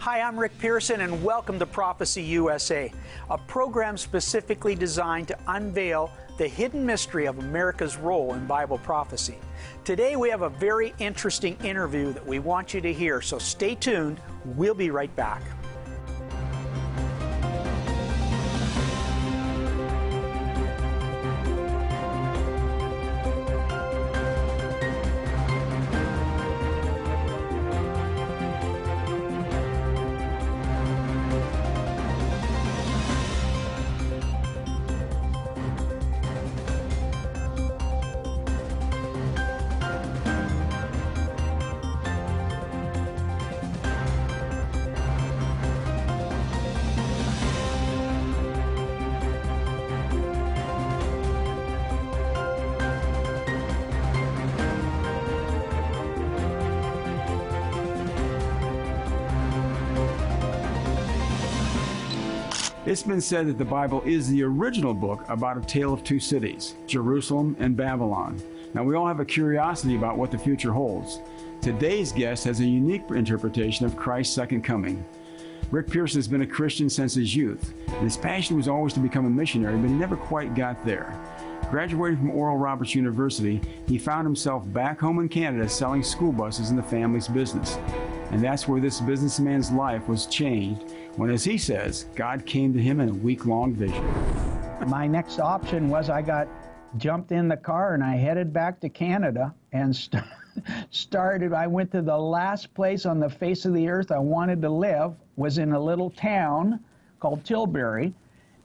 Hi, I'm Rick Pearson, and welcome to Prophecy USA, a program specifically designed to unveil the hidden mystery of America's role in Bible prophecy. Today, we have a very interesting interview that we want you to hear, so stay tuned. We'll be right back. It's been said that the Bible is the original book about a tale of two cities, Jerusalem and Babylon. Now, we all have a curiosity about what the future holds. Today's guest has a unique interpretation of Christ's second coming. Rick Pearson has been a Christian since his youth, and his passion was always to become a missionary, but he never quite got there. Graduating from Oral Roberts University, he found himself back home in Canada selling school buses in the family's business. And that's where this businessman's life was changed when, as he says, God came to him in a week long vision. My next option was I got jumped in the car and I headed back to Canada and st- started. I went to the last place on the face of the earth I wanted to live, was in a little town called Tilbury.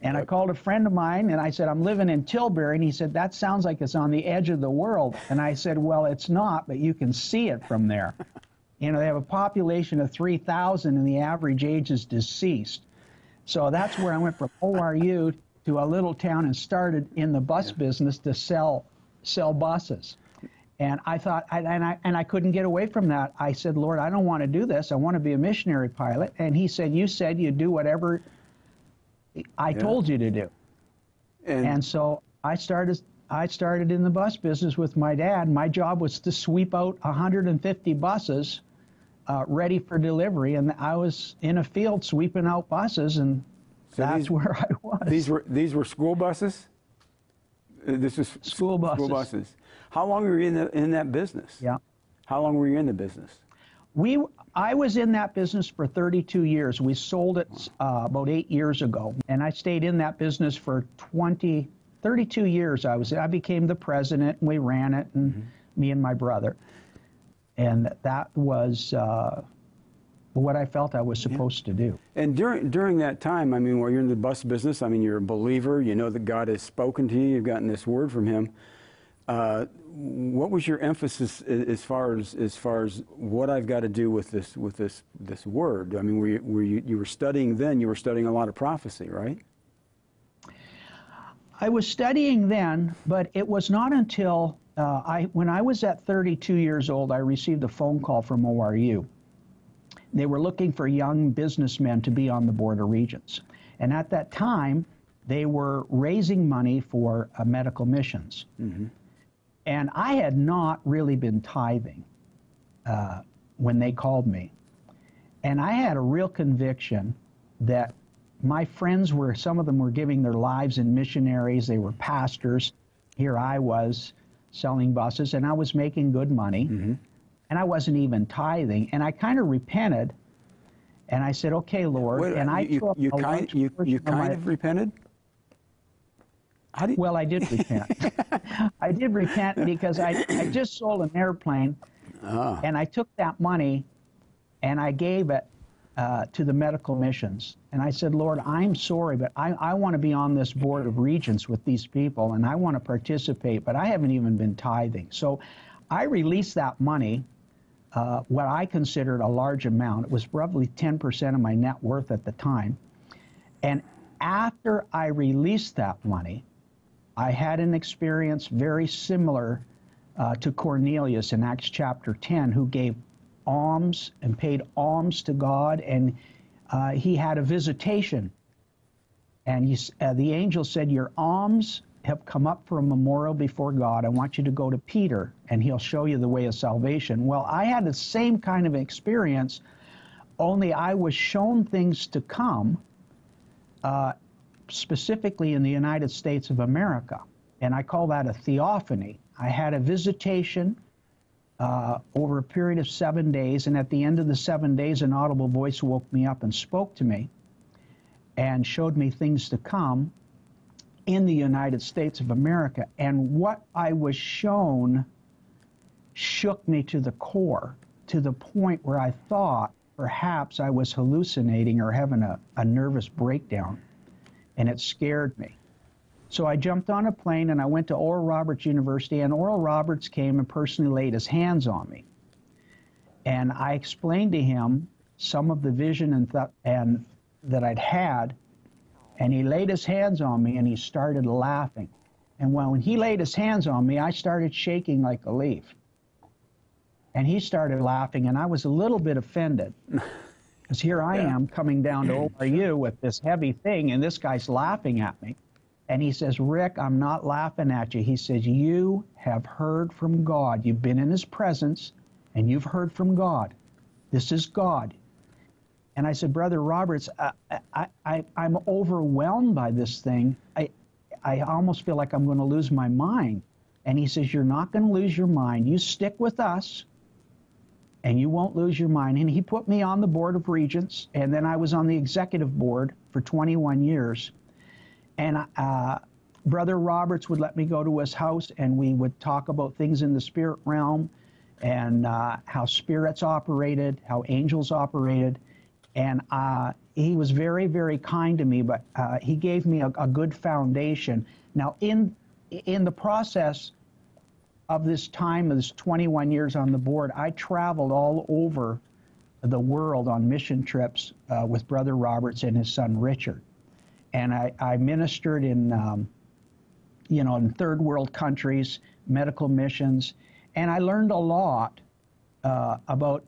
And I called a friend of mine and I said, I'm living in Tilbury. And he said, That sounds like it's on the edge of the world. And I said, Well, it's not, but you can see it from there. You know, they have a population of 3,000 and the average age is deceased. So that's where I went from ORU to a little town and started in the bus yeah. business to sell sell buses. And I thought, I, and I and I couldn't get away from that. I said, Lord, I don't want to do this. I want to be a missionary pilot. And He said, You said you'd do whatever I yeah. told you to do. And, and so I started I started in the bus business with my dad. My job was to sweep out 150 buses uh, ready for delivery, and I was in a field sweeping out buses, and so that's these, where I was. These were these were school buses. Uh, this is school buses. School buses. How long were you in the, in that business? Yeah. How long were you in the business? We I was in that business for 32 years. We sold it uh, about eight years ago, and I stayed in that business for 20, 32 years. I was I became the president, and we ran it, and mm-hmm. me and my brother, and that was. Uh, what I felt I was supposed yeah. to do. And during during that time, I mean, while you're in the bus business, I mean, you're a believer. You know that God has spoken to you. You've gotten this word from Him. Uh, what was your emphasis as far as as far as what I've got to do with this with this this word? I mean, were you, were you, you were studying then? You were studying a lot of prophecy, right? I was studying then, but it was not until uh, I when I was at 32 years old, I received a phone call from ORU. They were looking for young businessmen to be on the Board of Regents, and at that time, they were raising money for uh, medical missions. Mm-hmm. And I had not really been tithing uh, when they called me. And I had a real conviction that my friends were, some of them were giving their lives in missionaries, they were pastors. Here I was selling buses, and I was making good money. Mm-hmm. And I wasn't even tithing. And I kind of repented. And I said, okay, Lord. Wait, and I you, kind, you, you kind of repented? You... Well, I did repent. I did repent because I, I just sold an airplane, ah. and I took that money, and I gave it uh, to the medical missions. And I said, Lord, I'm sorry, but I, I want to be on this board of regents with these people, and I want to participate, but I haven't even been tithing. So I released that money, uh, what I considered a large amount. It was roughly 10% of my net worth at the time. And after I released that money, I had an experience very similar uh, to Cornelius in Acts chapter 10, who gave alms and paid alms to God, and uh, he had a visitation. And he, uh, the angel said, Your alms have come up for a memorial before God. I want you to go to Peter, and he'll show you the way of salvation. Well, I had the same kind of experience only I was shown things to come, uh, specifically in the United States of America. And I call that a theophany. I had a visitation uh, over a period of seven days, and at the end of the seven days, an audible voice woke me up and spoke to me and showed me things to come in the United States of America. And what I was shown shook me to the core, to the point where I thought perhaps I was hallucinating or having a, a nervous breakdown. And it scared me. So I jumped on a plane and I went to Oral Roberts University, and Oral Roberts came and personally laid his hands on me. And I explained to him some of the vision and, th- and that I'd had, and he laid his hands on me and he started laughing. And when he laid his hands on me, I started shaking like a leaf. And he started laughing, and I was a little bit offended. Because here I yeah. am coming down to ORU with this heavy thing, and this guy's laughing at me. And he says, Rick, I'm not laughing at you. He says, You have heard from God. You've been in his presence, and you've heard from God. This is God. And I said, Brother Roberts, I, I, I, I'm overwhelmed by this thing. I, I almost feel like I'm going to lose my mind. And he says, You're not going to lose your mind. You stick with us, and you won't lose your mind. And he put me on the board of regents, and then I was on the executive board for 21 years. And uh, Brother Roberts would let me go to his house, and we would talk about things in the spirit realm and uh, how spirits operated, how angels operated and uh, he was very, very kind to me. But uh, he gave me a, a, good foundation. Now, in in the process of this time, of this 21 years on the board, I traveled all over the world on mission trips uh, with Brother Roberts and his son Richard, and I, I ministered in. Um, you know, in third world countries, medical missions, and I learned a lot uh, about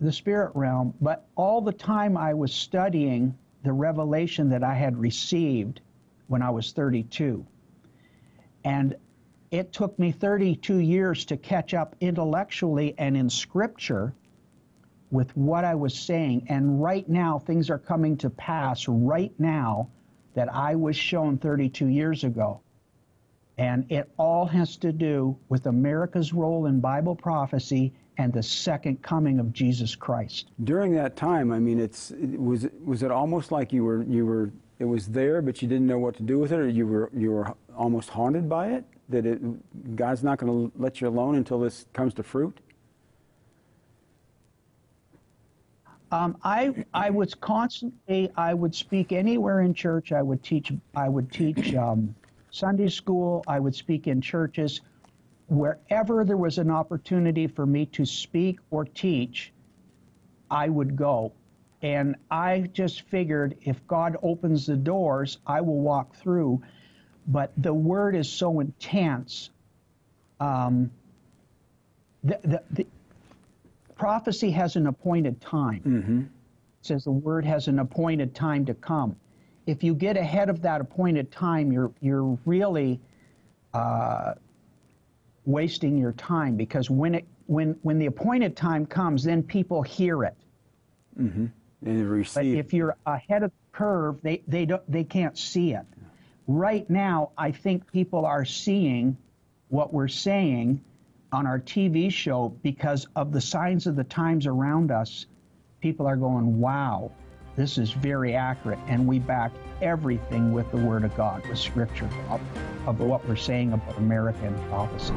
the spirit realm, but all the time I was studying the revelation that I had received when I was 32. And it took me 32 years to catch up intellectually and in scripture with what I was saying. And right now, things are coming to pass right now that I was shown 32 years ago. And it all has to do with America's role in Bible prophecy and the second coming of Jesus Christ. During that time, I mean, it's it was was it almost like you were you were it was there, but you didn't know what to do with it, or you were you were almost haunted by it. That it, God's not going to let you alone until this comes to fruit. Um, I I was constantly I would speak anywhere in church. I would teach I would teach um, Sunday school. I would speak in churches wherever there was an opportunity for me to speak or teach, I would go. And I just figured if God opens the doors, I will walk through. But the word is so intense. Um, the, the, the, prophecy has an appointed time. Mm-hmm. It says the word has an appointed time to come. If you get ahead of that appointed time, you're you're really uh, wasting your time because when it when when the appointed time comes, then people hear it. Mm-hmm. And receive. But if you're ahead of the curve, they they don't they can't see it. Right now, I think people are seeing what we're saying on our TV show because of the signs of the times around us. People are going, "Wow, this is very accurate," and we back everything with the Word of God, with Scripture of what we're saying about American prophecy.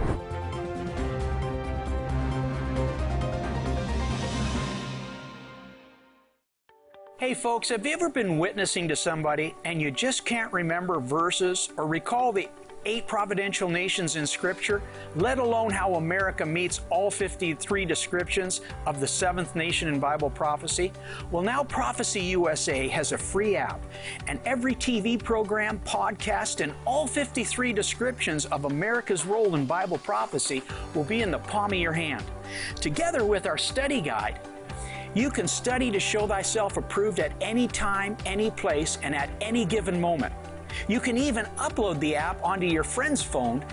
Hey folks, have you ever been witnessing to somebody and you just can't remember verses or recall the eight providential nations in Scripture, let alone how America meets all 53 descriptions of the seventh nation in Bible prophecy? Well, now Prophecy USA has a free app, and every TV program, podcast, and all 53 descriptions of America's role in Bible prophecy will be in the palm of your hand. Together with our study guide, you can study to show thyself approved at any time, any place, and at any given moment. You can even upload the app onto your friend's phone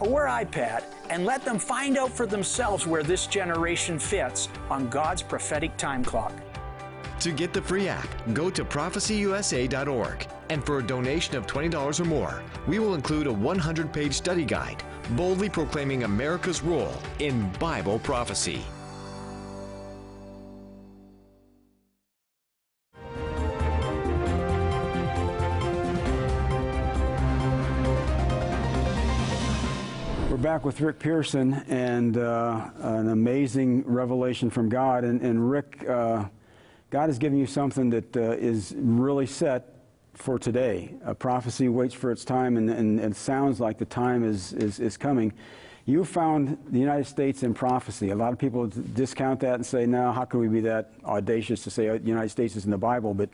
or iPad and let them find out for themselves where this generation fits on God's prophetic time clock. To get the free app, go to prophecyusa.org. And for a donation of $20 or more, we will include a 100 page study guide boldly proclaiming America's role in Bible prophecy. Back with Rick Pearson and uh, an amazing revelation from God. And, and Rick, uh, God has given you something that uh, is really set for today. A prophecy waits for its time, and, and, and sounds like the time is, is, is coming. You found the United States in prophecy. A lot of people discount that and say, no, how can we be that audacious to say the United States is in the Bible? But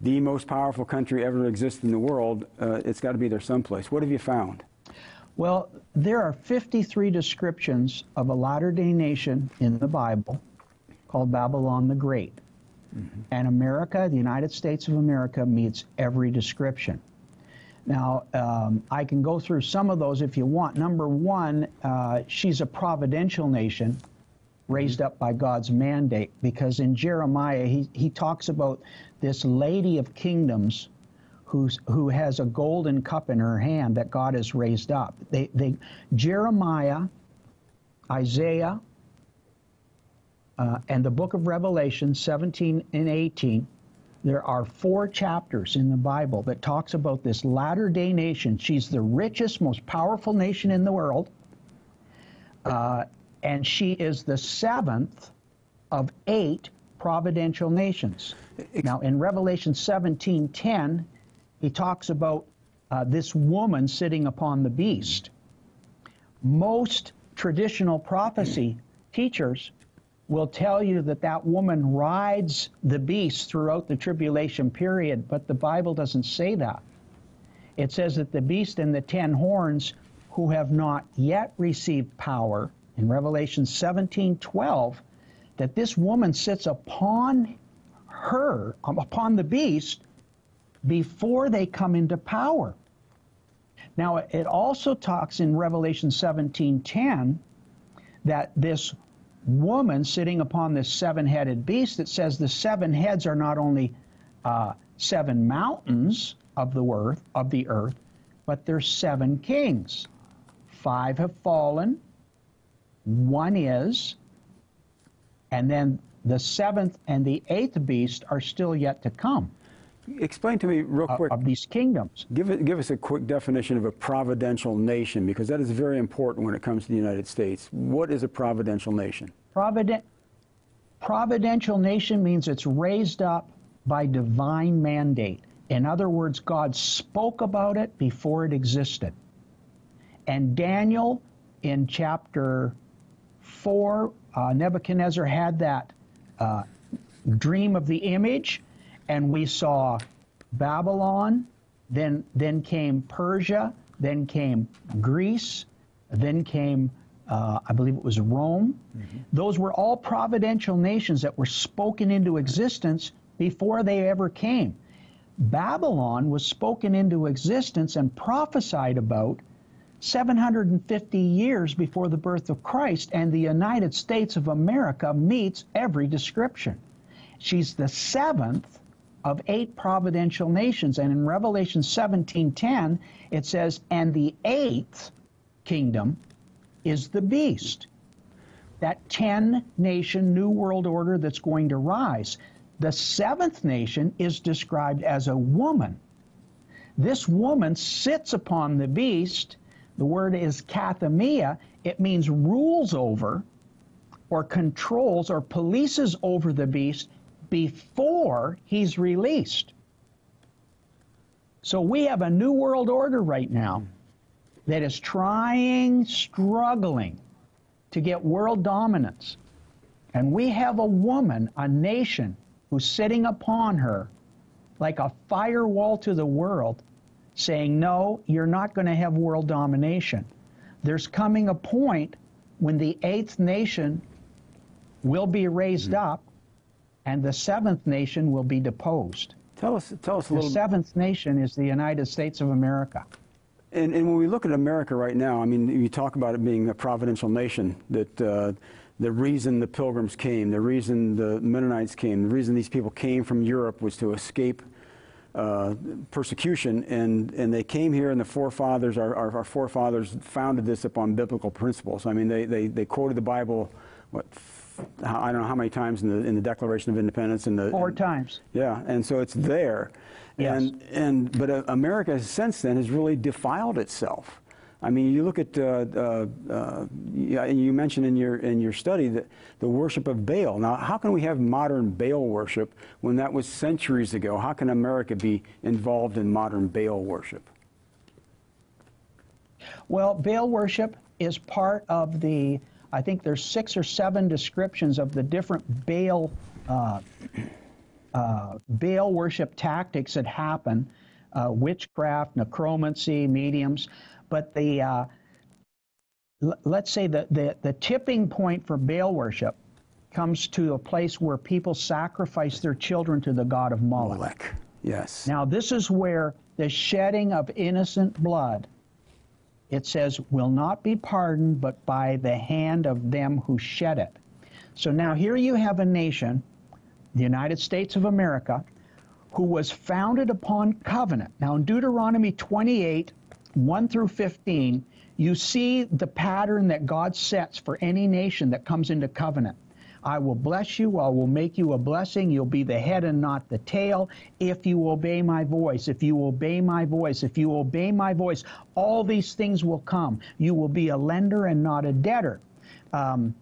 the most powerful country ever to exist in the world, uh, it's got to be there someplace. What have you found? Well, there are 53 descriptions of a latter day nation in the Bible called Babylon the Great. Mm-hmm. And America, the United States of America, meets every description. Now, um, I can go through some of those if you want. Number one, uh, she's a providential nation raised up by God's mandate because in Jeremiah, he, he talks about this lady of kingdoms who's, who has a golden cup in her hand that God has raised up. They, they, Jeremiah, Isaiah, uh, and the book of Revelation 17 and 18, there are four chapters in the Bible that talks about this latter day nation. She's the richest, most powerful nation in the world. Uh, and she is the seventh of eight providential nations. Now, in Revelation 17:10, he talks about uh, this woman sitting upon the beast. Most traditional prophecy teachers will tell you that that woman rides the beast throughout the tribulation period, but the Bible doesn't say that. It says that the beast and the ten horns who have not yet received power in Revelation 17 12, that this woman sits upon her, upon the beast, before they come into power. Now, it also talks in Revelation 17 10 that this woman sitting upon this seven headed beast that says the seven heads are not only uh, seven mountains of the earth of the earth, but there's seven kings. Five have fallen, one is, and then the seventh and the eighth beast are still yet to come. Explain to me real quick. Of these kingdoms. Give, give us a quick definition of a providential nation, because that is very important when it comes to the United States. What is a providential nation? Provident, providential nation means it's raised up by divine mandate. In other words, God spoke about it before it existed. And Daniel, in chapter 4, uh, Nebuchadnezzar had that uh, dream of the image and we saw Babylon, then, then came Persia, then came Greece, then came, uh, I believe it was Rome. Mm-hmm. Those were all providential nations that were spoken into existence before they ever came. Babylon was spoken into existence and prophesied about 750 years before the birth of Christ, and the United States of America meets every description. She's the seventh of eight providential nations. And in Revelation 17:10, it says, "And the eighth kingdom is the beast." That 10 nation new world order that's going to rise. The seventh nation is described as a woman. This woman sits upon the beast. The word is kathemai. It means rules over or controls or polices over the beast before he's released. So we have a new world order right now that is trying, struggling to get world dominance. And we have a woman, a nation, who's sitting upon her like a firewall to the world, saying, No, you're not going to have world domination. There's coming a point when the eighth nation will be raised mm-hmm. up and the seventh nation will be deposed. Tell us, tell us a little. The seventh nation is the United States of America. And, and when we look at America right now, I mean, you talk about it being a providential nation that uh, the reason the pilgrims came, the reason the Mennonites came, the reason these people came from Europe was to escape uh, persecution, and, and they came here, and the forefathers, our, our, our, forefathers, founded this upon biblical principles. I mean, they, they, they quoted the Bible, what, I don't know how many times in the, in the Declaration of Independence. In the, Four times. Yeah, and so it's there. Yes. And, and, but uh, America, since then, has really defiled itself. I mean, you look at, uh, uh, uh you mentioned in your, in your study that the worship of Baal. Now, how can we have modern Baal worship when that was centuries ago? How can America be involved in modern Baal worship? Well, Baal worship is part of the, I think there's six or seven descriptions of the different Baal, uh, uh, Baal worship tactics that happen, uh, witchcraft, necromancy, mediums. But the uh, let's say the, the, the tipping point for Baal worship comes to a place where people sacrifice their children to the god of Moloch. Moloch. Yes. Now this is where the shedding of innocent blood, it says, will not be pardoned but by the hand of them who shed it. So now here you have a nation, the United States of America, who was founded upon covenant. Now in Deuteronomy 28, 1 through 15, you see the pattern that God sets for any nation that comes into covenant. I will bless you. I will make you a blessing. You'll be the head and not the tail if you obey my voice. If you obey my voice, if you obey my voice, all these things will come. You will be a lender and not a debtor. Um,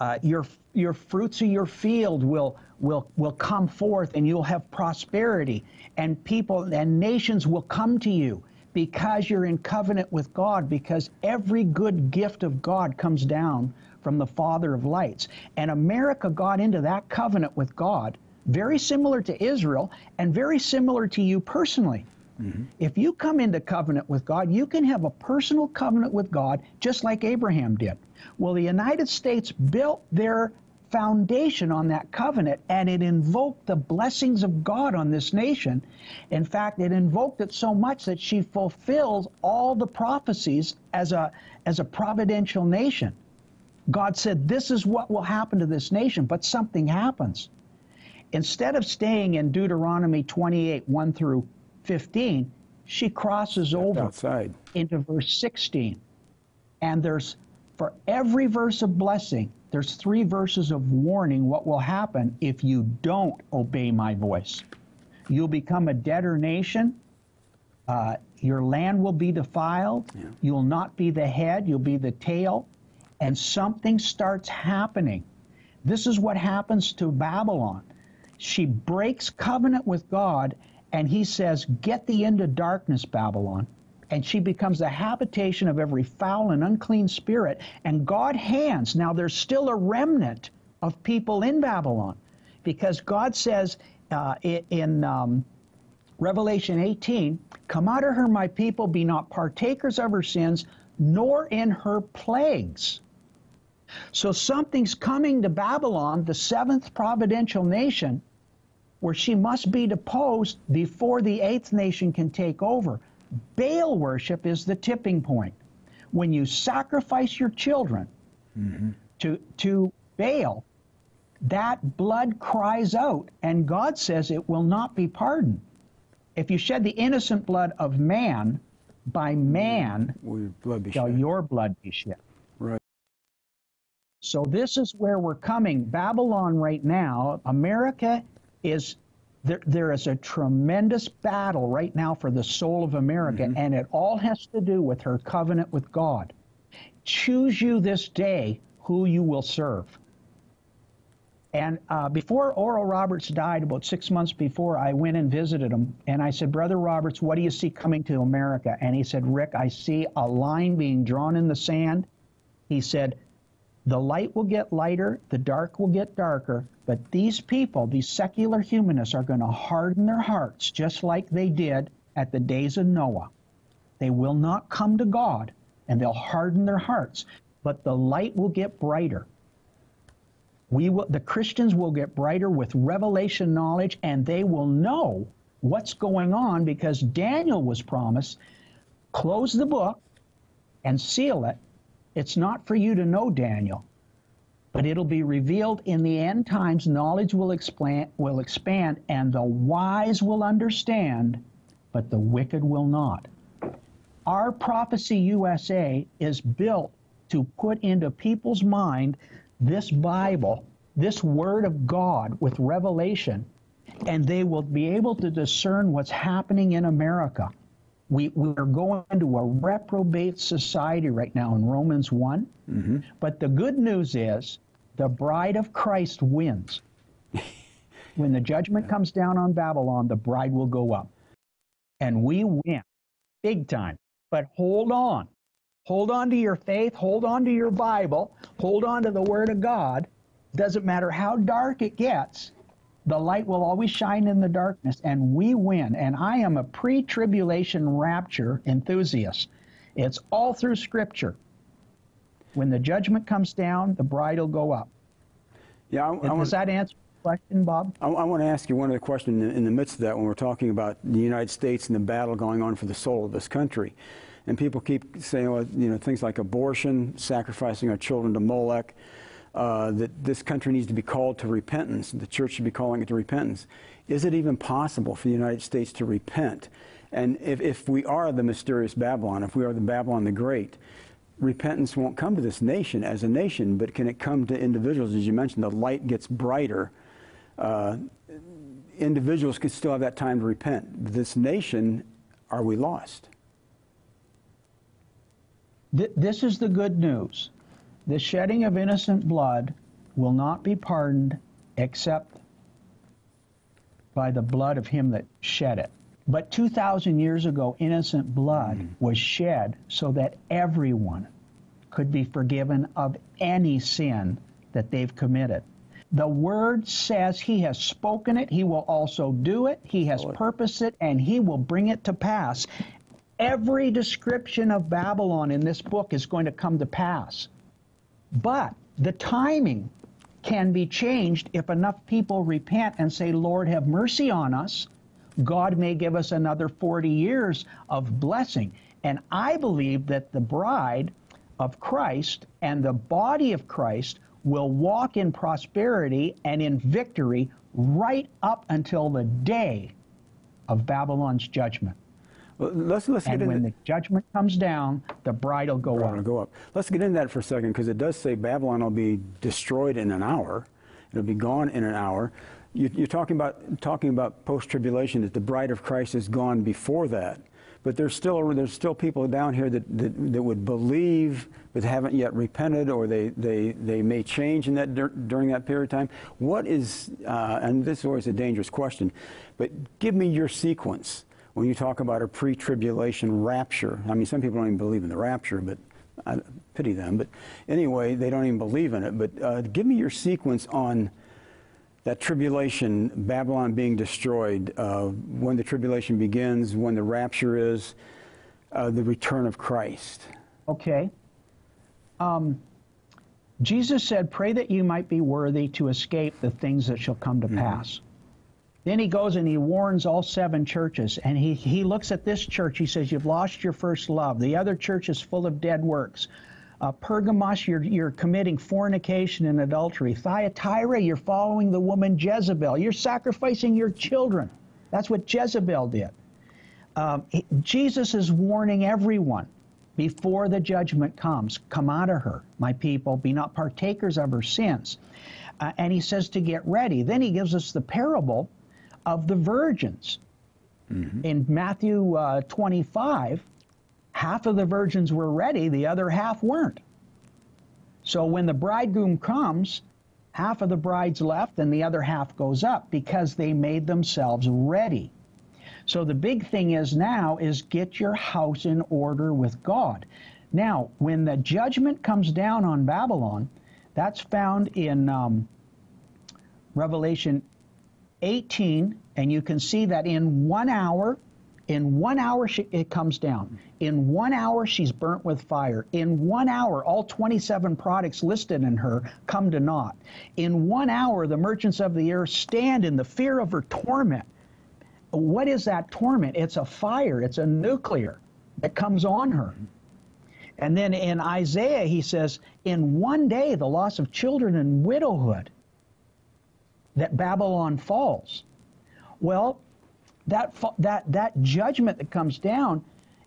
uh, your your fruits of your field will will will come forth, and you'll have prosperity. And people and nations will come to you because you're in covenant with God, because every good gift of God comes down from the Father of lights. And America got into that covenant with God, very similar to Israel and very similar to you personally. Mm-hmm. If you come into covenant with God, you can have a personal covenant with God just like Abraham did. Well, the United States built their foundation on that covenant and it invoked the blessings of God on this nation. In fact, it invoked it so much that she fulfills all the prophecies as a as a providential nation. God said this is what will happen to this nation, but something happens. Instead of staying in Deuteronomy 28, 1 through 15, she crosses over outside. into verse 16. And there's for every verse of blessing, there's three verses of warning what will happen if you don't obey my voice. You'll become a debtor nation. Uh, your land will be defiled. Yeah. You'll not be the head, you'll be the tail. And something starts happening. This is what happens to Babylon. She breaks covenant with God, and he says, Get thee into darkness, Babylon and she becomes a habitation of every foul and unclean spirit. And God hands, now there's still a remnant of people in Babylon, because God says uh, in um, Revelation 18, Come out of her, my people, be not partakers of her sins, nor in her plagues. So something's coming to Babylon, the seventh providential nation, where she must be deposed before the eighth nation can take over. Baal worship is the tipping point. When you sacrifice your children mm-hmm. to, to Baal, that blood cries out, and God says it will not be pardoned. If you shed the innocent blood of man, by man your blood shall shed. your blood be shed. So this is where we're coming. Babylon right now, America is there, there is a tremendous battle right now for the soul of America, mm-hmm. and it all has to do with her covenant with God. Choose you this day who you will serve. And uh, before Oral Roberts died, about six months before, I went and visited him, and I said, Brother Roberts, what do you see coming to America? And he said, Rick, I see a line being drawn in the sand. He said, the light will get lighter, the dark will get darker, but these people, these secular humanists, are going to harden their hearts just like they did at the days of Noah. They will not come to God and they'll harden their hearts, but the light will get brighter. We will, the Christians will get brighter with revelation knowledge and they will know what's going on because Daniel was promised close the book and seal it it's not for you to know, Daniel. But it'll be revealed in the end times. Knowledge will expand, will expand, and the wise will understand, but the wicked will not. Our Prophecy USA is built to put into people's mind this Bible, this Word of God with revelation, and they will be able to discern what's happening in America. We, we're going to a reprobate society right now in Romans one Mm-hmm. But the good news is the bride of Christ wins. when the judgment comes down on Babylon, the bride will go up. And we win big time. But hold on. Hold on to your faith. Hold on to your Bible. Hold on to the Word of God. Doesn't matter how dark it gets, the light will always shine in the darkness, and we win. And I am a pre tribulation rapture enthusiast. It's all through Scripture. When the judgment comes down, the bride will go up. Yeah, I, I Does want, that answer the question, Bob? I, I want to ask you one other question in, in the midst of that when we're talking about the United States and the battle going on for the soul of this country. And people keep saying, well, you know, things like abortion, sacrificing our children to Molech, uh, that this country needs to be called to repentance. The church should be calling it to repentance. Is it even possible for the United States to repent? And if, if we are the mysterious Babylon, if we are the Babylon the Great, repentance won't come to this nation as a nation, but can it come to individuals? As you mentioned, the light gets brighter. Uh, individuals could still have that time to repent. This nation, are we lost? Th- this is the good news. The shedding of innocent blood will not be pardoned except by the blood of him that shed it. But 2,000 years ago, innocent blood mm. was shed so that everyone could be forgiven of any sin that they've committed. The word says he has spoken it, he will also do it, he has purposed it, and he will bring it to pass. Every description of Babylon in this book is going to come to pass. But the timing can be changed if enough people repent and say, Lord, have mercy on us. God may give us another 40 years of blessing. And I believe that the bride of Christ and the body of Christ will walk in prosperity and in victory right up until the day of Babylon's judgment. Let's let's And get when the judgment comes down, the bride will go will up. go up. Let's get into that for a second because it does say Babylon will be destroyed in an hour. It'll be gone in an hour. You, you're talking about talking about post tribulation that the bride of Christ is gone before that. But there's still there's still people down here that, that, that would believe but haven't yet repented, or they, they, they may change in that dur- during that period of time. What is uh, and this is always a dangerous question, but give me your sequence when you talk about a pre-tribulation rapture. I mean, some people don't even believe in the rapture, but I pity them. But anyway, they don't even believe in it. But uh, give me your sequence on that tribulation, Babylon being destroyed, uh, when the tribulation begins, when the rapture is, uh, the return of Christ. Okay. Um, Jesus said, Pray that you might be worthy to escape the things that shall come to pass. Then he goes and he warns all seven churches. And he, he looks at this church. He says, You've lost your first love. The other church is full of dead works. Uh, Pergamos, you're, you're committing fornication and adultery. Thyatira, you're following the woman Jezebel. You're sacrificing your children. That's what Jezebel did. Um, he- Jesus is warning everyone before the judgment comes come out of her, my people, be not partakers of her sins. Uh, and he says to get ready. Then he gives us the parable of the virgins. In Matthew uh, 25, half of the virgins were ready, the other half weren't. So when the bridegroom comes, half of the bride's left and the other half goes up because they made themselves ready. So the big thing is now is get your house in order with God. Now, when the judgment comes down on Babylon, that's found in um, Revelation 18, and you can see that in one hour, in one hour she, it comes down. In one hour she's burnt with fire. In one hour, all 27 products listed in her come to naught. In one hour, the merchants of the earth stand in the fear of her torment. What is that torment? It's a fire. It's a nuclear that comes on her. And then in Isaiah, he says, in one day, the loss of children and widowhood, that Babylon falls. Well, that, that, that judgment that comes down,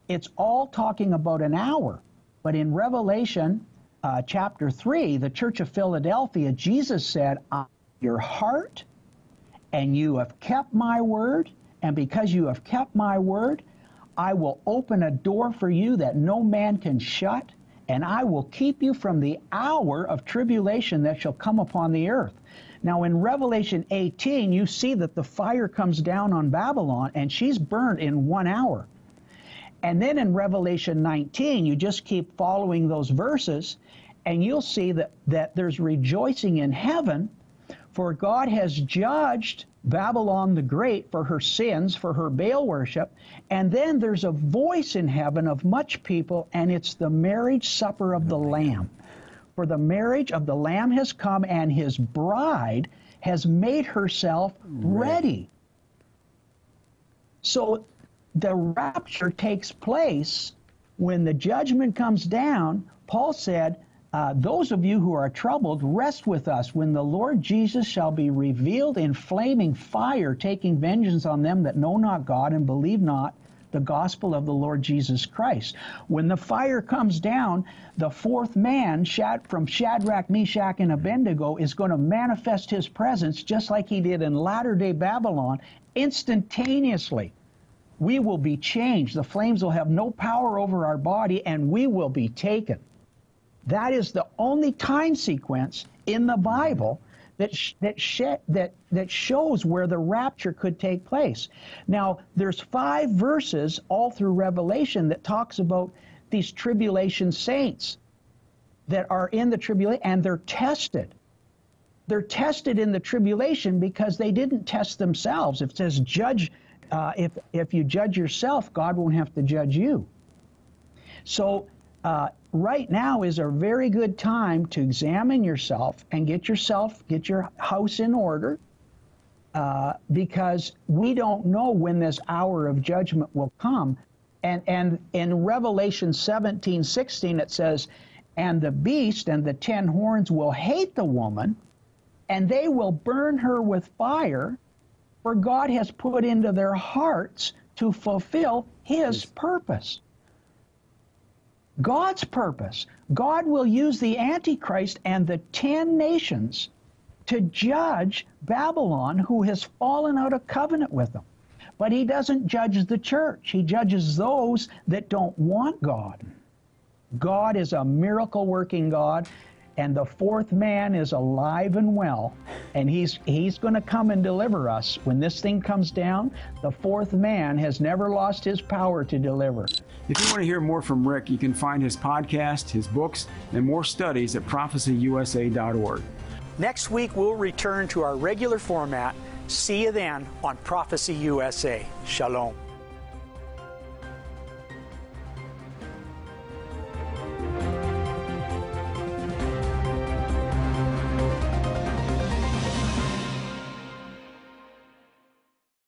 it's all talking about an hour. But in Revelation uh, chapter 3, the church of Philadelphia, Jesus said, Your heart, and you have kept my word, and because you have kept my word, I will open a door for you that no man can shut, and I will keep you from the hour of tribulation that shall come upon the earth. Now, in Revelation 18, you see that the fire comes down on Babylon, and she's burned in one hour. And then in Revelation 19, you just keep following those verses, and you'll see that, that there's rejoicing in heaven, for God has judged Babylon the Great for her sins, for her Baal worship. And then there's a voice in heaven of much people, and it's the marriage supper of the Lamb. For the marriage of the Lamb has come, and his bride has made herself ready. So the rapture takes place when the judgment comes down. Paul said, uh, Those of you who are troubled, rest with us when the Lord Jesus shall be revealed in flaming fire, taking vengeance on them that know not God and believe not the gospel of the Lord Jesus Christ. When the fire comes down, the fourth man from Shadrach, Meshach, and Abednego is going to manifest his presence just like he did in latter day Babylon instantaneously we will be changed. The flames will have no power over our body and we will be taken. That is the only time sequence in the Bible that sh- that sh- that that shows where the rapture could take place. Now, there's five verses all through Revelation that talks about these tribulation saints that are in the tribulation and they're tested. They're tested in the tribulation because they didn't test themselves. It says judge uh, if, if you judge yourself, God won't have to judge you. So, uh, right now is a very good time to examine yourself and get yourself, get your house in order, uh, because we don't know when this hour of judgment will come. And, and in Revelation 17, 16, it says, And the beast and the ten horns will hate the woman, and they will burn her with fire for God has put into their hearts to fulfill His purpose. God's purpose. God will use the Antichrist and the ten nations to judge Babylon, who has fallen out of covenant with them. But He doesn't judge the church, He judges those that don't want God. God is a miracle working God, and the fourth man is alive and well and he's he's going to come and deliver us. When this thing comes down the fourth man has never lost his power to deliver. If you want to hear more from rick you can find his podcast his books and more studies at prophecyusa.org next week we'll return to our regular format see you then on prophecy usa shalom